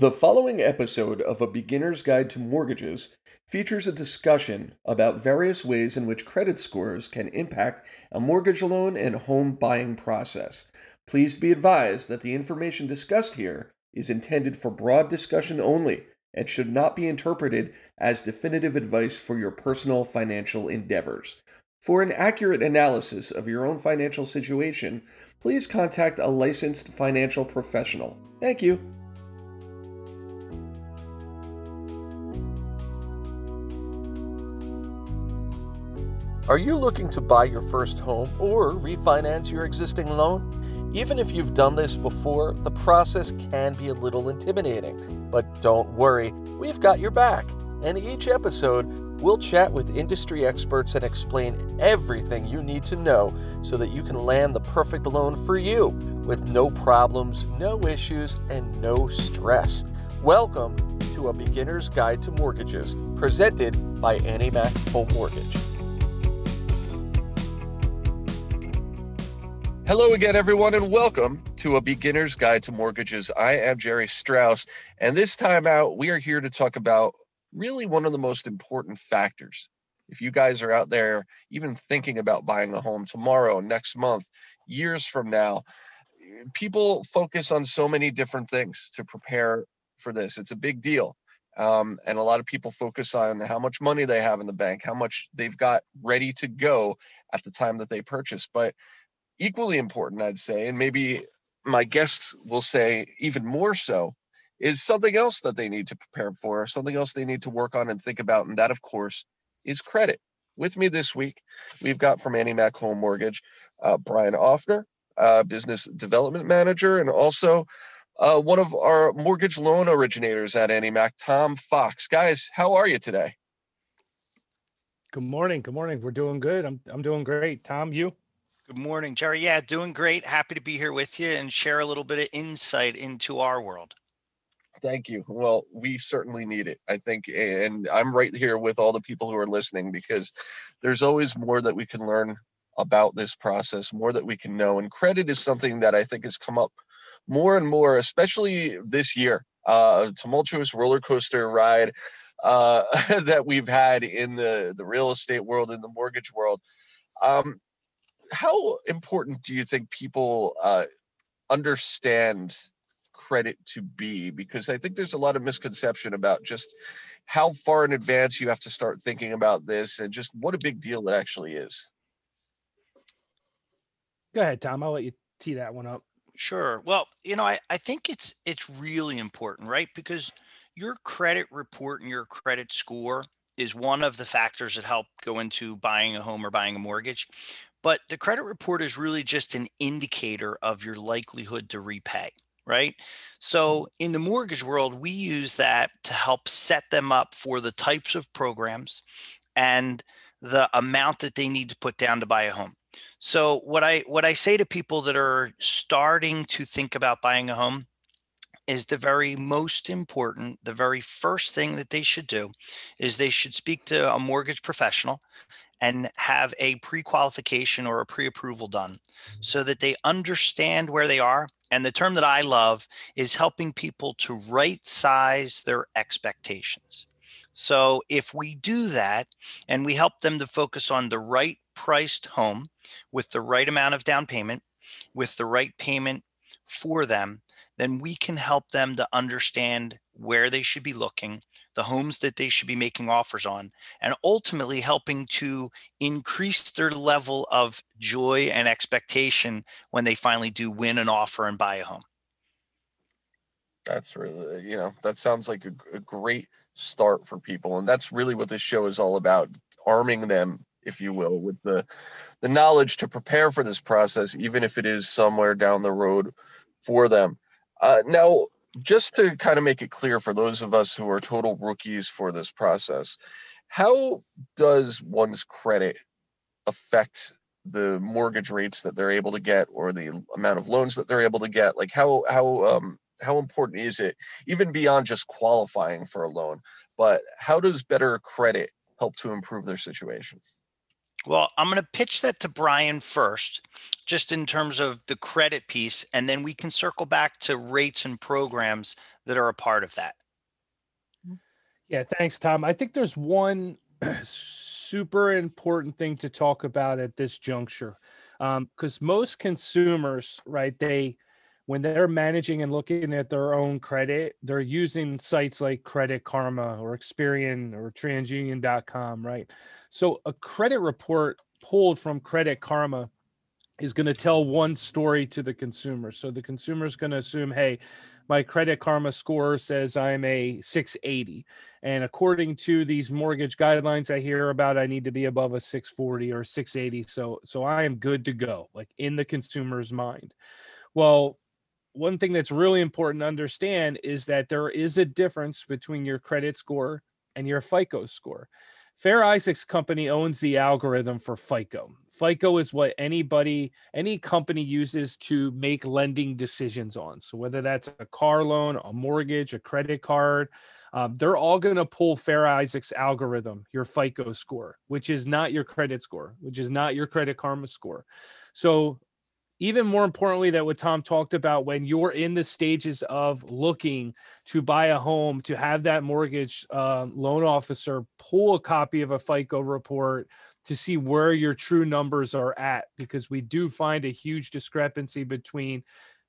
The following episode of A Beginner's Guide to Mortgages features a discussion about various ways in which credit scores can impact a mortgage loan and home buying process. Please be advised that the information discussed here is intended for broad discussion only and should not be interpreted as definitive advice for your personal financial endeavors. For an accurate analysis of your own financial situation, please contact a licensed financial professional. Thank you. Are you looking to buy your first home or refinance your existing loan? Even if you've done this before, the process can be a little intimidating. But don't worry, we've got your back. And each episode, we'll chat with industry experts and explain everything you need to know so that you can land the perfect loan for you with no problems, no issues, and no stress. Welcome to A Beginner's Guide to Mortgages, presented by Annie Mac Home Mortgage. Hello again, everyone, and welcome to a beginner's guide to mortgages. I am Jerry Strauss, and this time out, we are here to talk about really one of the most important factors. If you guys are out there even thinking about buying a home tomorrow, next month, years from now, people focus on so many different things to prepare for this. It's a big deal. Um, and a lot of people focus on how much money they have in the bank, how much they've got ready to go at the time that they purchase. But equally important, I'd say, and maybe my guests will say even more so, is something else that they need to prepare for, something else they need to work on and think about. And that, of course, is credit. With me this week, we've got from Annie Mac Home Mortgage, uh, Brian Offner, uh, business development manager, and also uh, one of our mortgage loan originators at Annie Mac, Tom Fox. Guys, how are you today? Good morning. Good morning. We're doing good. I'm I'm doing great. Tom, you? Good morning, Jerry. Yeah, doing great. Happy to be here with you and share a little bit of insight into our world. Thank you. Well, we certainly need it. I think, and I'm right here with all the people who are listening because there's always more that we can learn about this process, more that we can know. And credit is something that I think has come up more and more, especially this year. Uh, tumultuous roller coaster ride uh, that we've had in the the real estate world, in the mortgage world. Um, how important do you think people uh, understand credit to be? Because I think there's a lot of misconception about just how far in advance you have to start thinking about this and just what a big deal it actually is. Go ahead, Tom. I'll let you tee that one up. Sure. Well, you know, I, I think it's it's really important, right? Because your credit report and your credit score is one of the factors that help go into buying a home or buying a mortgage. But the credit report is really just an indicator of your likelihood to repay, right? So mm-hmm. in the mortgage world, we use that to help set them up for the types of programs and the amount that they need to put down to buy a home. So what I what I say to people that are starting to think about buying a home is the very most important, the very first thing that they should do is they should speak to a mortgage professional and have a pre-qualification or a pre-approval done mm-hmm. so that they understand where they are and the term that i love is helping people to right size their expectations so if we do that and we help them to focus on the right priced home with the right amount of down payment with the right payment for them then we can help them to understand where they should be looking the homes that they should be making offers on, and ultimately helping to increase their level of joy and expectation when they finally do win an offer and buy a home. That's really, you know, that sounds like a, a great start for people. And that's really what this show is all about arming them, if you will, with the, the knowledge to prepare for this process, even if it is somewhere down the road for them. Uh, now, just to kind of make it clear for those of us who are total rookies for this process, how does one's credit affect the mortgage rates that they're able to get or the amount of loans that they're able to get? Like how how um how important is it even beyond just qualifying for a loan, but how does better credit help to improve their situation? Well, I'm going to pitch that to Brian first, just in terms of the credit piece, and then we can circle back to rates and programs that are a part of that. Mm-hmm. Yeah, thanks, Tom. I think there's one super important thing to talk about at this juncture, um, because most consumers, right, they when they're managing and looking at their own credit, they're using sites like Credit Karma or Experian or TransUnion.com, right? So a credit report pulled from Credit Karma is going to tell one story to the consumer. So the consumer is going to assume, hey, my Credit Karma score says I'm a 680. And according to these mortgage guidelines I hear about, I need to be above a 640 or 680. So so I am good to go, like in the consumer's mind. Well, one thing that's really important to understand is that there is a difference between your credit score and your FICO score. Fair Isaacs Company owns the algorithm for FICO. FICO is what anybody, any company uses to make lending decisions on. So whether that's a car loan, a mortgage, a credit card, um, they're all going to pull Fair Isaac's algorithm, your FICO score, which is not your credit score, which is not your Credit Karma score. So even more importantly that what tom talked about when you're in the stages of looking to buy a home to have that mortgage uh, loan officer pull a copy of a fico report to see where your true numbers are at because we do find a huge discrepancy between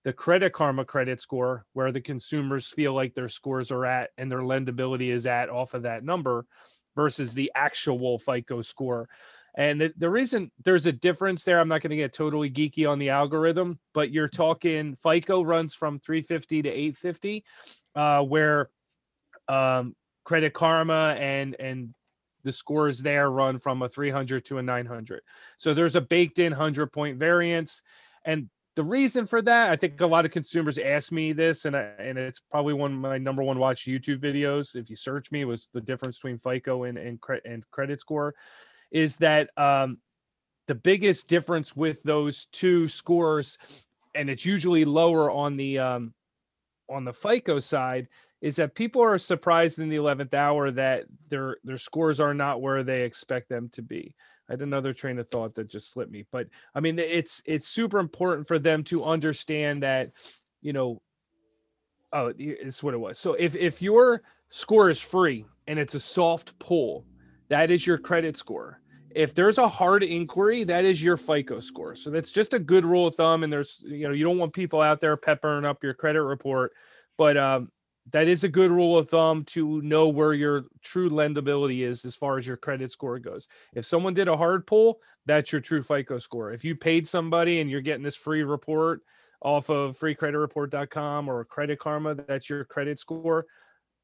the credit karma credit score where the consumers feel like their scores are at and their lendability is at off of that number versus the actual fico score and the, reason there's a difference there, I'm not going to get totally geeky on the algorithm, but you're talking FICO runs from 350 to 850, uh, where um, Credit Karma and and the scores there run from a 300 to a 900. So there's a baked in 100 point variance. And the reason for that, I think a lot of consumers ask me this, and I, and it's probably one of my number one watch YouTube videos. If you search me, was the difference between FICO and and, cre- and credit score is that um, the biggest difference with those two scores, and it's usually lower on the um, on the FICO side, is that people are surprised in the eleventh hour that their their scores are not where they expect them to be. I had another train of thought that just slipped me, but I mean it's it's super important for them to understand that, you know, oh, it's what it was. So if if your score is free and it's a soft pull, that is your credit score. If there's a hard inquiry, that is your FICO score. So that's just a good rule of thumb. And there's, you know, you don't want people out there peppering up your credit report, but um, that is a good rule of thumb to know where your true lendability is as far as your credit score goes. If someone did a hard pull, that's your true FICO score. If you paid somebody and you're getting this free report off of freecreditreport.com or Credit Karma, that's your credit score.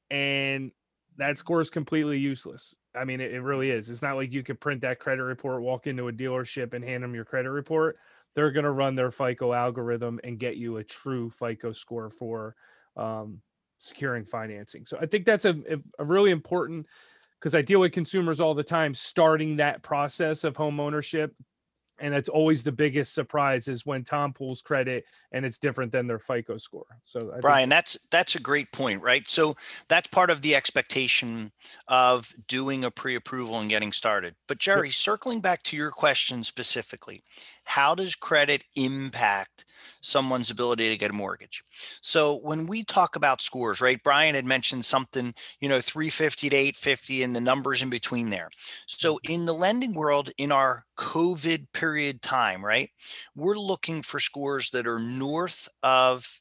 And that score is completely useless. I mean, it, it, really is. It's not like you could print that credit report, walk into a dealership, and hand them your credit report. They're going to run their FICO algorithm and get you a true FICO score for um, securing financing. So I think that's a, a really important because I deal with consumers all the time starting that process of home ownership and that's always the biggest surprise is when Tom pulls credit and it's different than their FICO score. So I Brian, that's that's a great point, right? So that's part of the expectation of doing a pre-approval and getting started. But Jerry, yep. circling back to your question specifically, how does credit impact someone's ability to get a mortgage? So when we talk about scores, right? Brian had mentioned something, you know, 350 to 850 and the numbers in between there. So mm-hmm. in the lending world, in our COVID period time, right? We're looking for scores that are north of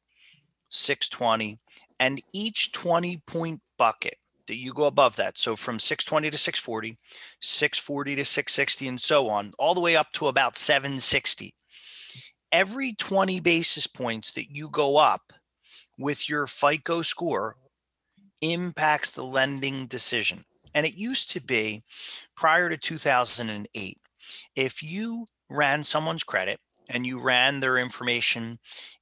620 and each 20 point bucket that you go above that. So from 620 to 640, 640 to 660, and so on, all the way up to about 760. Every 20 basis points that you go up with your FICO score impacts the lending decision. And it used to be prior to 2008, if you ran someone's credit and you ran their information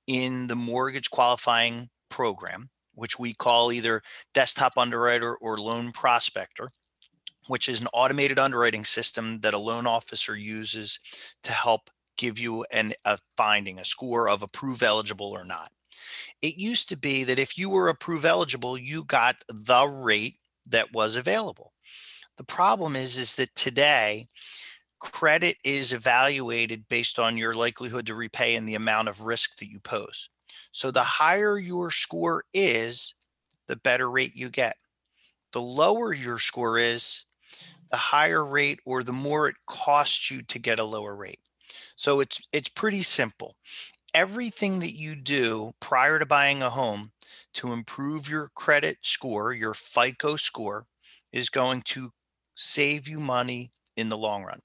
in the mortgage qualifying program, which we call either desktop underwriter or loan prospector, which is an automated underwriting system that a loan officer uses to help give you an, a finding, a score of approve eligible or not. It used to be that if you were approve eligible, you got the rate that was available. The problem is, is that today credit is evaluated based on your likelihood to repay and the amount of risk that you pose. So the higher your score is, the better rate you get. The lower your score is, the higher rate or the more it costs you to get a lower rate. So it's it's pretty simple. Everything that you do prior to buying a home to improve your credit score, your FICO score, is going to save you money in the long run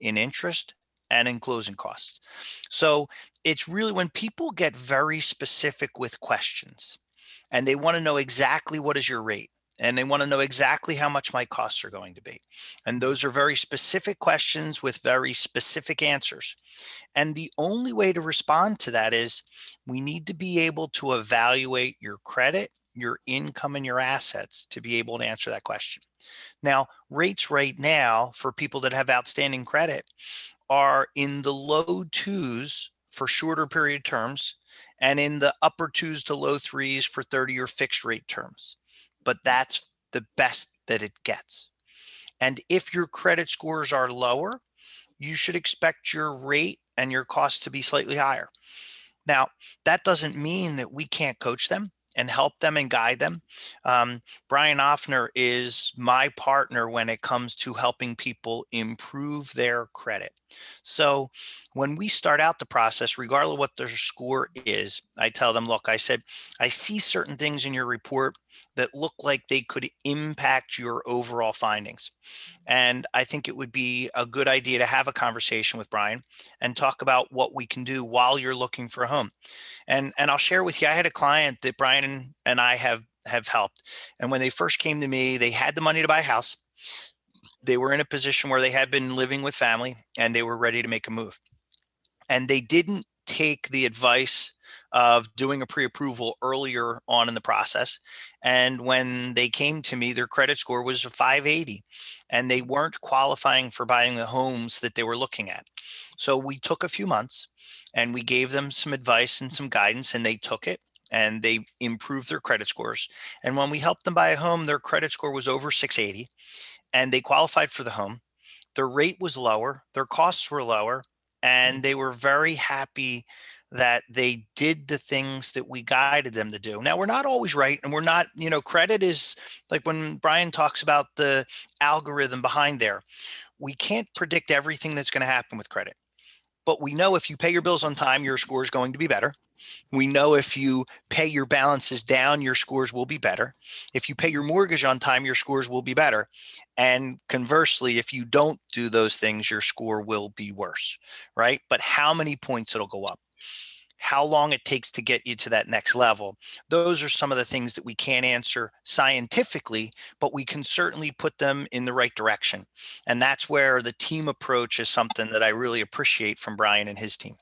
in interest and in closing costs. So it's really when people get very specific with questions and they want to know exactly what is your rate and they want to know exactly how much my costs are going to be. And those are very specific questions with very specific answers. And the only way to respond to that is we need to be able to evaluate your credit, your income, and your assets to be able to answer that question. Now, rates right now for people that have outstanding credit are in the low twos for shorter period terms and in the upper twos to low threes for 30 or fixed rate terms. But that's the best that it gets. And if your credit scores are lower, you should expect your rate and your cost to be slightly higher. Now, that doesn't mean that we can't coach them and help them and guide them. Um, Brian Offner is my partner when it comes to helping people improve their credit. So when we start out the process, regardless of what their score is, I tell them, look, I said, I see certain things in your report that look like they could impact your overall findings. And I think it would be a good idea to have a conversation with Brian and talk about what we can do while you're looking for a home. And and I'll share with you, I had a client that Brian and I have have helped. And when they first came to me, they had the money to buy a house. They were in a position where they had been living with family and they were ready to make a move. And they didn't take the advice of doing a pre-approval earlier on in the process. And when they came to me their credit score was a 580 and they weren't qualifying for buying the homes that they were looking at. So we took a few months and we gave them some advice and some guidance and they took it and they improved their credit scores. And when we helped them buy a home their credit score was over 680 and they qualified for the home their rate was lower their costs were lower and mm. they were very happy that they did the things that we guided them to do. Now, we're not always right. And we're not, you know, credit is like when Brian talks about the algorithm behind there, we can't predict everything that's going to happen with credit. But we know if you pay your bills on time, your score is going to be better. We know if you pay your balances down, your scores will be better. If you pay your mortgage on time, your scores will be better. And conversely, if you don't do those things, your score will be worse, right? But how many points it'll go up? How long it takes to get you to that next level. Those are some of the things that we can't answer scientifically, but we can certainly put them in the right direction. And that's where the team approach is something that I really appreciate from Brian and his team.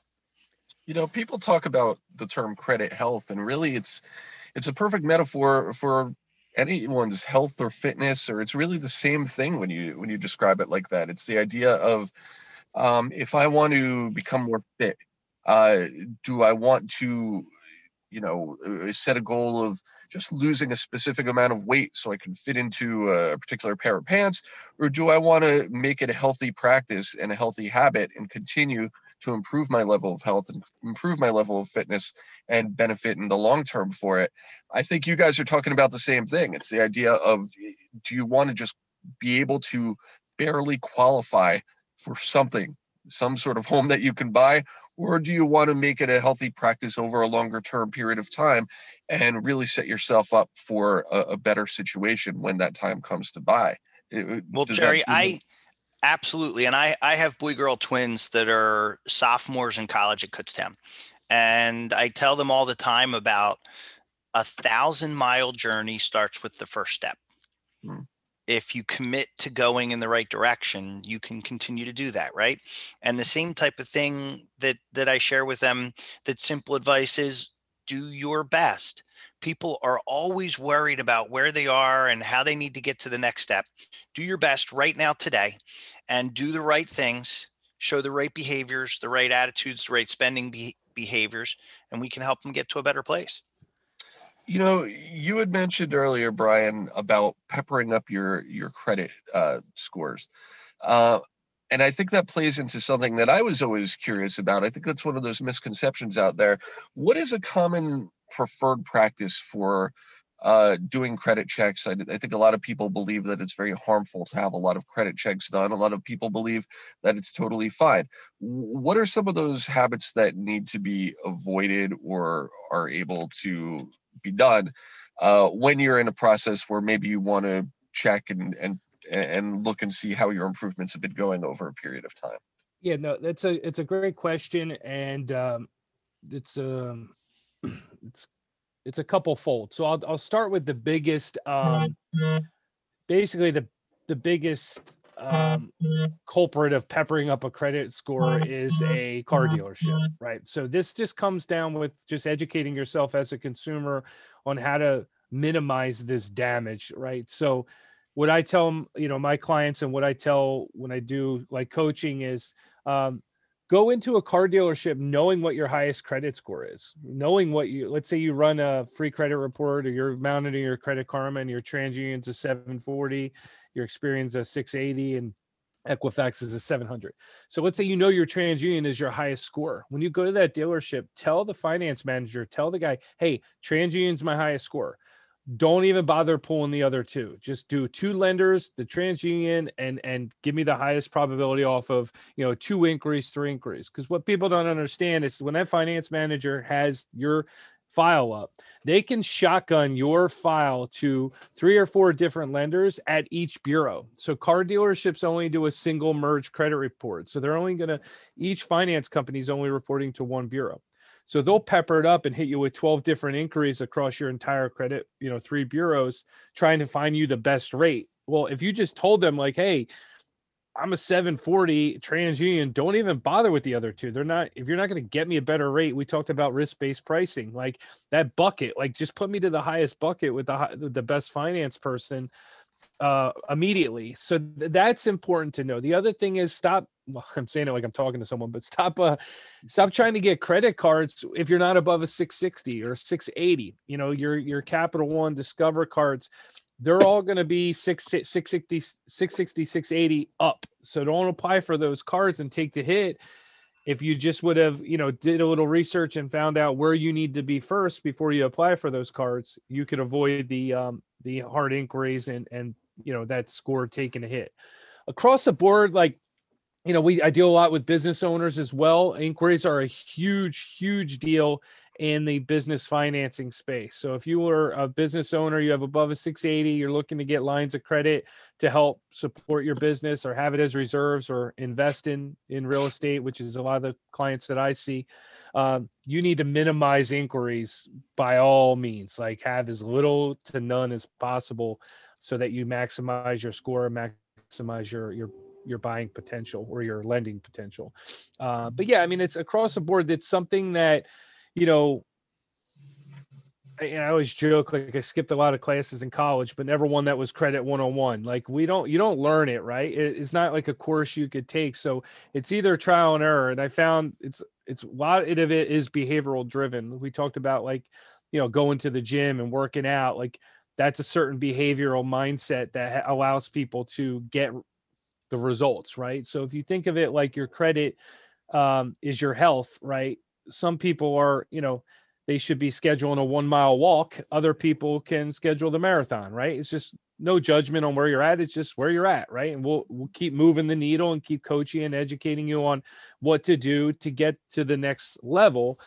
You know, people talk about the term credit health, and really it's it's a perfect metaphor for anyone's health or fitness, or it's really the same thing when you when you describe it like that. It's the idea of um, if I want to become more fit, uh, do I want to, you know, uh, set a goal of just losing a specific amount of weight so I can fit into a particular pair of pants? Or do I want to make it a healthy practice and a healthy habit and continue to improve my level of health and improve my level of fitness and benefit in the long term for it? I think you guys are talking about the same thing. It's the idea of do you want to just be able to barely qualify for something some sort of home that you can buy or do you want to make it a healthy practice over a longer term period of time and really set yourself up for a, a better situation when that time comes to buy? It, well jerry i absolutely and i i have boy girl twins that are sophomores in college at kutztown and i tell them all the time about a thousand mile journey starts with the first step. Hmm if you commit to going in the right direction you can continue to do that right? And the same type of thing that that i share with them that simple advice is do your best. People are always worried about where they are and how they need to get to the next step. Do your best right now today and do the right things. Show the right behaviors the right attitudes the right spending be- behaviors and we can help them get to a better place you know, you had mentioned earlier, Brian, about peppering up your your credit uh, scores, uh, and I think that plays into something that I was always curious about. I think that's one of those misconceptions out there. What is a common preferred practice for uh, doing credit checks. I, I, think a lot of people believe that it's very harmful to have a lot of credit checks done. A lot of people believe that it's totally fine. What are some of those habits that need to be avoided or are able to be done uh, when you're in a process where maybe you want to check and and and look and see how your improvements have been going over a period of time? Yeah, no, that's a it's a great question, and um, it's um it's it's a couple fold. So I'll I'll start with the biggest um basically the the biggest um culprit of peppering up a credit score is a car dealership, right? So this just comes down with just educating yourself as a consumer on how to minimize this damage, right? So what I tell you know my clients and what I tell when I do like coaching is um go into a car dealership knowing what your highest credit score is knowing what you let's say you run a free credit report or you're mounted in your credit karma and your transunion's a 740 your Experian's a 680 and equifax is a 700 so let's say you know your transunion is your highest score when you go to that dealership tell the finance manager tell the guy hey transunion's my highest score don't even bother pulling the other two. Just do two lenders, the TransUnion, and and give me the highest probability off of you know two inquiries, three inquiries. Because what people don't understand is when that finance manager has your file up, they can shotgun your file to three or four different lenders at each bureau. So car dealerships only do a single merge credit report. So they're only going to each finance company is only reporting to one bureau. So they'll pepper it up and hit you with 12 different inquiries across your entire credit, you know, three bureaus trying to find you the best rate. Well, if you just told them like, "Hey, I'm a 740 TransUnion. Don't even bother with the other two. They're not, if you're not going to get me a better rate, we talked about risk based pricing, like that bucket, like just put me to the highest bucket with the, the best finance person uh, immediately. So th- that's important to know. The other thing is stop. Well, I'm saying it like I'm talking to someone, but stop. Uh, stop trying to get credit cards if you're not above a 660 or 680. You know your your Capital One Discover cards. They're all going to be 6, 660, 660, 680 up. So don't apply for those cards and take the hit if you just would have you know did a little research and found out where you need to be first before you apply for those cards you could avoid the um the hard inquiries and and you know that score taking a hit across the board like you know we i deal a lot with business owners as well inquiries are a huge huge deal in the business financing space. So if you are a business owner, you have above a 680, you're looking to get lines of credit to help support your business or have it as reserves or invest in in real estate, which is a lot of the clients that I see. Um, you need to minimize inquiries by all means, like have as little to none as possible so that you maximize your score, maximize your your your buying potential or your lending potential. Uh, but yeah, I mean, it's across the board. It's something that you know, I, I always joke like I skipped a lot of classes in college, but never one that was credit 101. Like we don't, you don't learn it, right? It, it's not like a course you could take. So it's either trial and error. And I found it's, it's a lot of it is behavioral driven. We talked about like, you know, going to the gym and working out. Like that's a certain behavioral mindset that allows people to get the results, right? So if you think of it like your credit um, is your health, right? some people are, you know, they should be scheduling a one mile walk. Other people can schedule the marathon, right? It's just no judgment on where you're at. It's just where you're at, right? And we'll we'll keep moving the needle and keep coaching and educating you on what to do to get to the next level.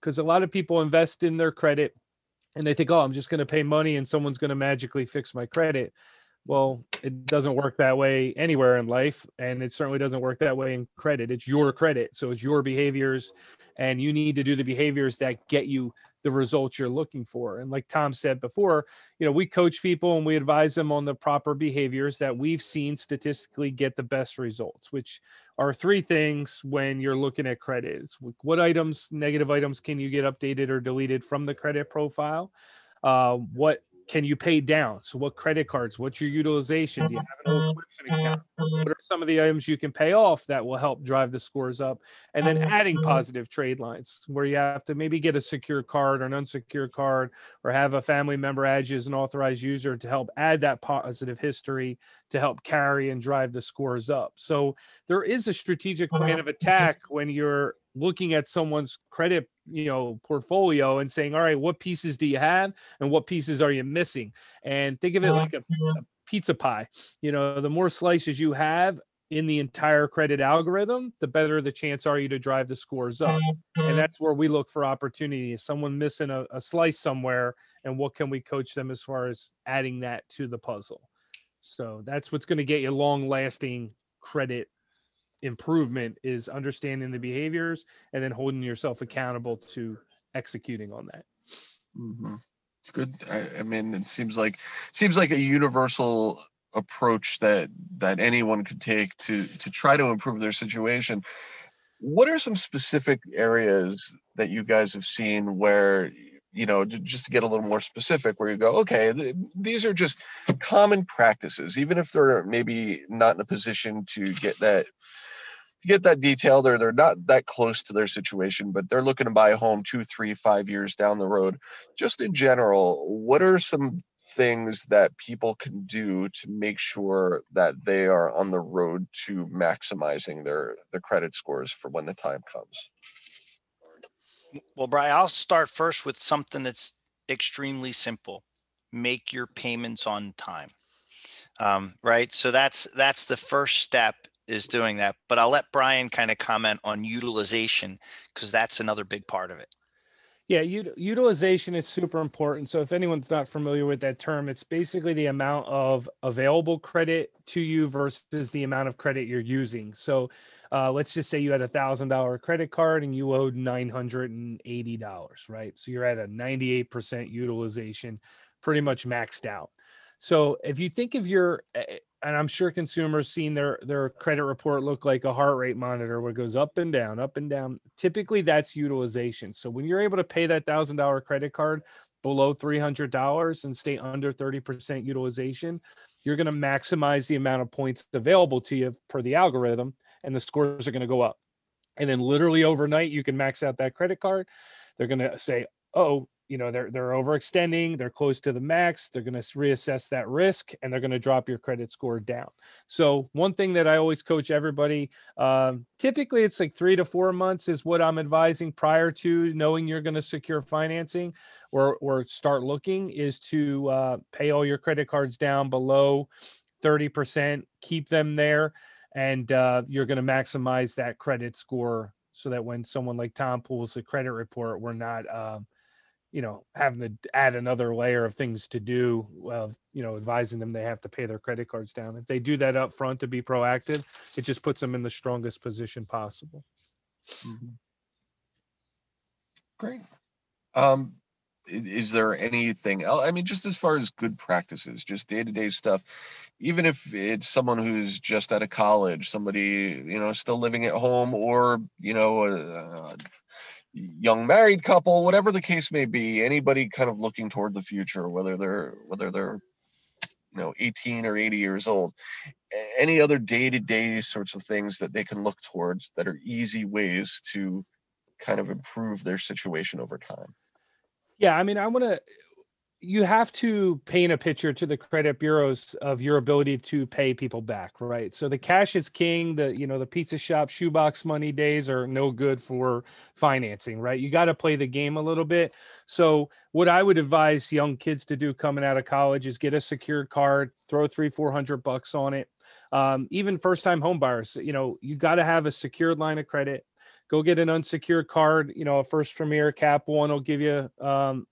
Because a lot of people invest in their credit and they think, oh, I'm just going to pay money and someone's going to magically fix my credit. Well, it doesn't work that way anywhere in life. And it certainly doesn't work that way in credit. It's your credit. So it's your behaviors, and you need to do the behaviors that get you the results you're looking for. And like Tom said before, you know, we coach people and we advise them on the proper behaviors that we've seen statistically get the best results, which are three things when you're looking at credit. It's what items, negative items can you get updated or deleted from the credit profile? Uh, what can you pay down? So what credit cards? What's your utilization? Do you have an old account? What are some of the items you can pay off that will help drive the scores up and then adding positive trade lines where you have to maybe get a secure card or an unsecured card or have a family member add you as an authorized user to help add that positive history to help carry and drive the scores up so there is a strategic plan of attack when you're looking at someone's credit you know portfolio and saying all right what pieces do you have and what pieces are you missing? And think of it like a, mm-hmm. a pizza pie. You know the more slices you have in the entire credit algorithm the better the chance are you to drive the scores up. And mm-hmm. that's where we look for opportunity. Is someone missing a, a slice somewhere and what can we coach them as far as adding that to the puzzle? So that's what's going to get you long lasting credit improvement is understanding the behaviors and then holding yourself accountable to executing on that Mhm. It's good. I, I mean, it seems like seems like a universal approach that that anyone could take to to try to improve their situation. What are some specific areas that you guys have seen where you know just to get a little more specific where you go okay th- these are just common practices even if they're maybe not in a position to get that get that detailed or they're not that close to their situation but they're looking to buy a home two three five years down the road just in general what are some things that people can do to make sure that they are on the road to maximizing their their credit scores for when the time comes Well, Brian, I'll start first with something that's extremely simple. Make your payments on time. Um, right. So that's that's the first step is doing that. But I'll let Brian kind of comment on utilization because that's another big part of it. Yeah, ut- utilization is super important. So if anyone's not familiar with that term, it's basically the amount of available credit to you versus the amount of credit you're using. So uh, let's just say you had a thousand dollar credit card and you owed nine hundred and eighty dollars, right? So you're at a ninety eight percent utilization, pretty much maxed out. So if you think of your eh, and I'm sure consumers seen their their credit report look like a heart rate monitor where it goes up and down, up and down. Typically, that's utilization. So when you're able to pay that thousand dollar credit card below three hundred dollars and stay under thirty percent utilization, you're going to maximize the amount of points available to you per the algorithm, and the scores are going to go up. And then literally overnight, you can max out that credit card. They're going to say, "Oh, you know they're they're overextending they're close to the max they're going to reassess that risk and they're going to drop your credit score down. So one thing that i always coach everybody um, typically it's like three to four months is what i'm advising prior to knowing you're going to secure financing or or start looking is to uh, pay all your credit cards down below 30% keep them there and uh, you're going to maximize that credit score so that when someone like tom pulls the credit report we're not um, you know having to add another layer of things to do of you know advising them they have to pay their credit cards down if they do that up front to be proactive it just puts them in the strongest position possible Great. Um, is there anything else? I mean, just as far as good practices, just day to day stuff, even if it's someone who's just out of college, somebody, you know, still living at home, or, you know, a young married couple, whatever the case may be, anybody kind of looking toward the future, whether they're, whether they're, you know, 18 or 80 years old, any other day to day sorts of things that they can look towards that are easy ways to kind of improve their situation over time. yeah i mean i want to you have to paint a picture to the credit bureaus of your ability to pay people back right? So the cash is king the you know the pizza shop shoebox money days are no good for financing right? You got to play the game a little bit. So what i would advise young kids to do coming out of college is get a secured card throw three four hundred bucks on it. Um, even first time home buyers you know you got to have a secured line of credit. Go get an unsecured card you know a first premier cap one will give you um,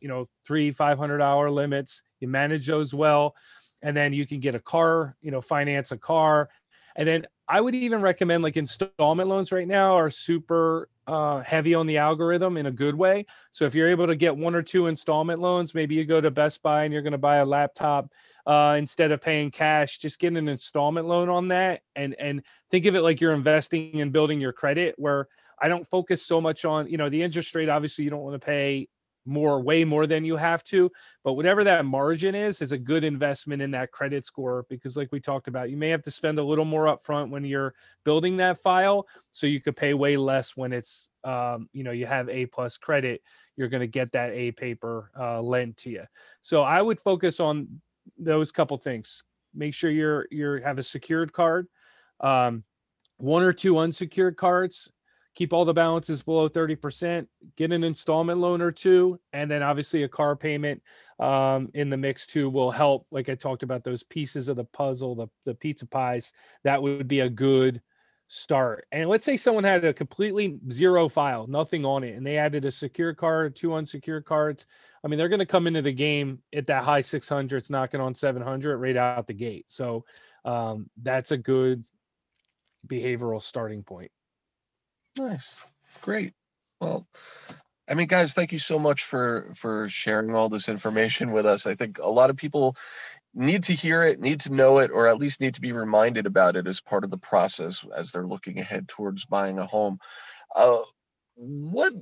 you know three five hundred hour limits. You manage those well and then you can get a car you know finance a car. And then i would even recommend like installment loans right now are super uh, heavy on the algorithm in a good way. So if you're able to get one or two installment loans maybe you go to best buy and you're going to buy a laptop uh, instead of paying cash just get an installment loan on that. And and think of it like you're investing in building your credit where i don't focus so much on you know the interest rate obviously you don't want to pay more, way more than you have to. But whatever that margin is, is a good investment in that credit score because, like we talked about, you may have to spend a little more upfront when you're building that file, so you could pay way less when it's, um, you know, you have A plus credit. You're going to get that A paper uh, lent to you. So I would focus on those couple things. Make sure you're you're have a secured card. Um, one or two unsecured cards keep all the balances below 30%, get an installment loan or two, and then obviously a car payment um, in the mix too will help. Like I talked about those pieces of the puzzle, the, the pizza pies, that would be a good start. And let's say someone had a completely zero file, nothing on it, and they added a secure card, two unsecured cards. I mean, they're going to come into the game at that high 600s, knocking on 700 right out the gate. So um, that's a good behavioral starting point. Nice. Great. Well, I mean, guys, thank you so much for for sharing all this information with us. I think a lot of people need to hear it, need to know it, or at least need to be reminded about it as part of the process as they're looking ahead towards buying a home. Uh, what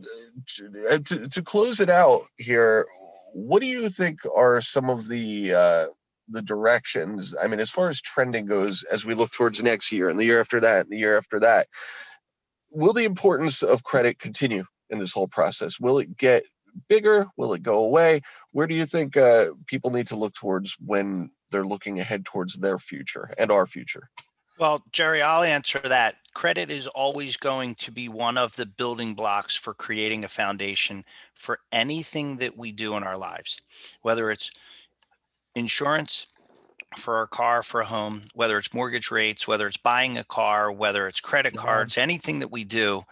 uh, to, to close it out here? What do you think are some of the uh, the directions? I mean, as far as trending goes, as we look towards next year and the year after that, and the year after that, will the importance of credit continue in this whole process? Will it get bigger? Will it go away? Where do you think uh, people need to look towards when they're looking ahead towards their future and our future? Well, Jerry, I'll answer that. Credit is always going to be one of the building blocks for creating a foundation for anything that we do in our lives, whether it's insurance, for a car, for a home, whether it's mortgage rates, whether it's buying a car, whether it's credit yeah. cards, anything that we do,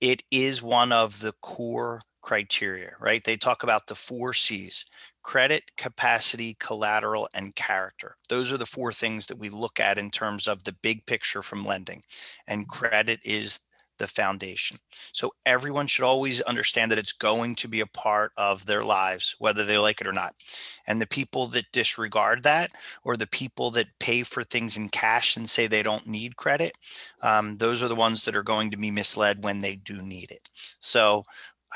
it is one of the core criteria, right? They talk about the four C's credit, capacity, collateral, and character. Those are the four things that we look at in terms of the big picture from lending. And mm-hmm. credit is the foundation. So everyone should always understand that it's going to be a part of their lives, whether they like it or not. And the people that disregard that, or the people that pay for things in cash and say they don't need credit, um, those are the ones that are going to be misled when they do need it. So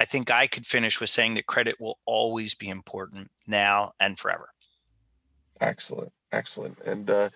I think I could finish with saying that credit will always be important now and forever. Excellent. Excellent. And, uh,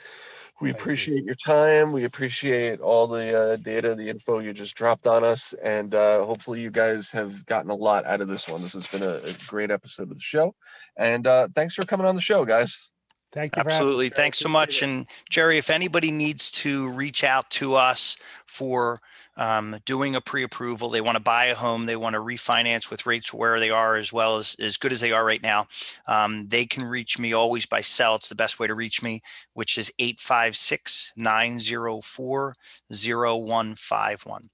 we appreciate your time. We appreciate all the uh, data, the info you just dropped on us, and uh, hopefully you guys have gotten a lot out of this one. This has been a, a great episode of the show, and uh, thanks for coming on the show, guys. Thank you. Absolutely. Thanks so much. And Jerry, if anybody needs to reach out to us for um, doing a pre-approval, they want to buy a home, they want to refinance with rates where they are as well as as good as they are right now, um, they can reach me always by cell. It's the best way to reach me, which is 856-904-0151.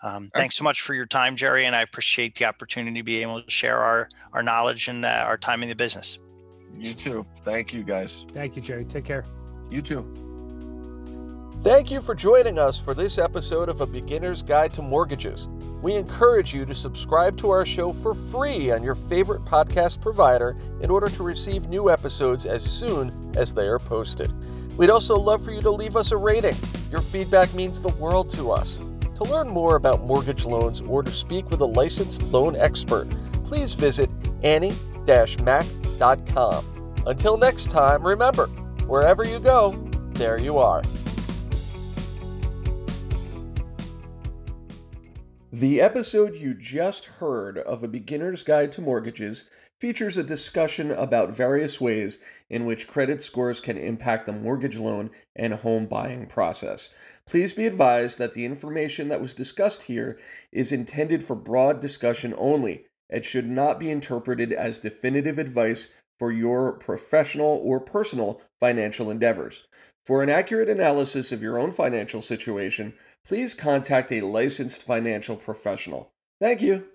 Um, thanks so much for your time, Jerry, and I appreciate the opportunity to be able to share our our knowledge and uh, our time in the business. You too. Thank you, guys. Thank you, Jerry. Take care. You too. Thank you for joining us for this episode of A Beginner's Guide to Mortgages. We encourage you to subscribe to our show for free on your favorite podcast provider in order to receive new episodes as soon as they are posted. We'd also love for you to leave us a rating. Your feedback means the world to us. To learn more about mortgage loans or to speak with a licensed loan expert, please visit annie-mac.com. Until next time, remember, wherever you go, there you are. The episode you just heard of A Beginner's Guide to Mortgages features a discussion about various ways in which credit scores can impact the mortgage loan and home buying process. Please be advised that the information that was discussed here is intended for broad discussion only and should not be interpreted as definitive advice for your professional or personal financial endeavors. For an accurate analysis of your own financial situation, please contact a licensed financial professional. Thank you.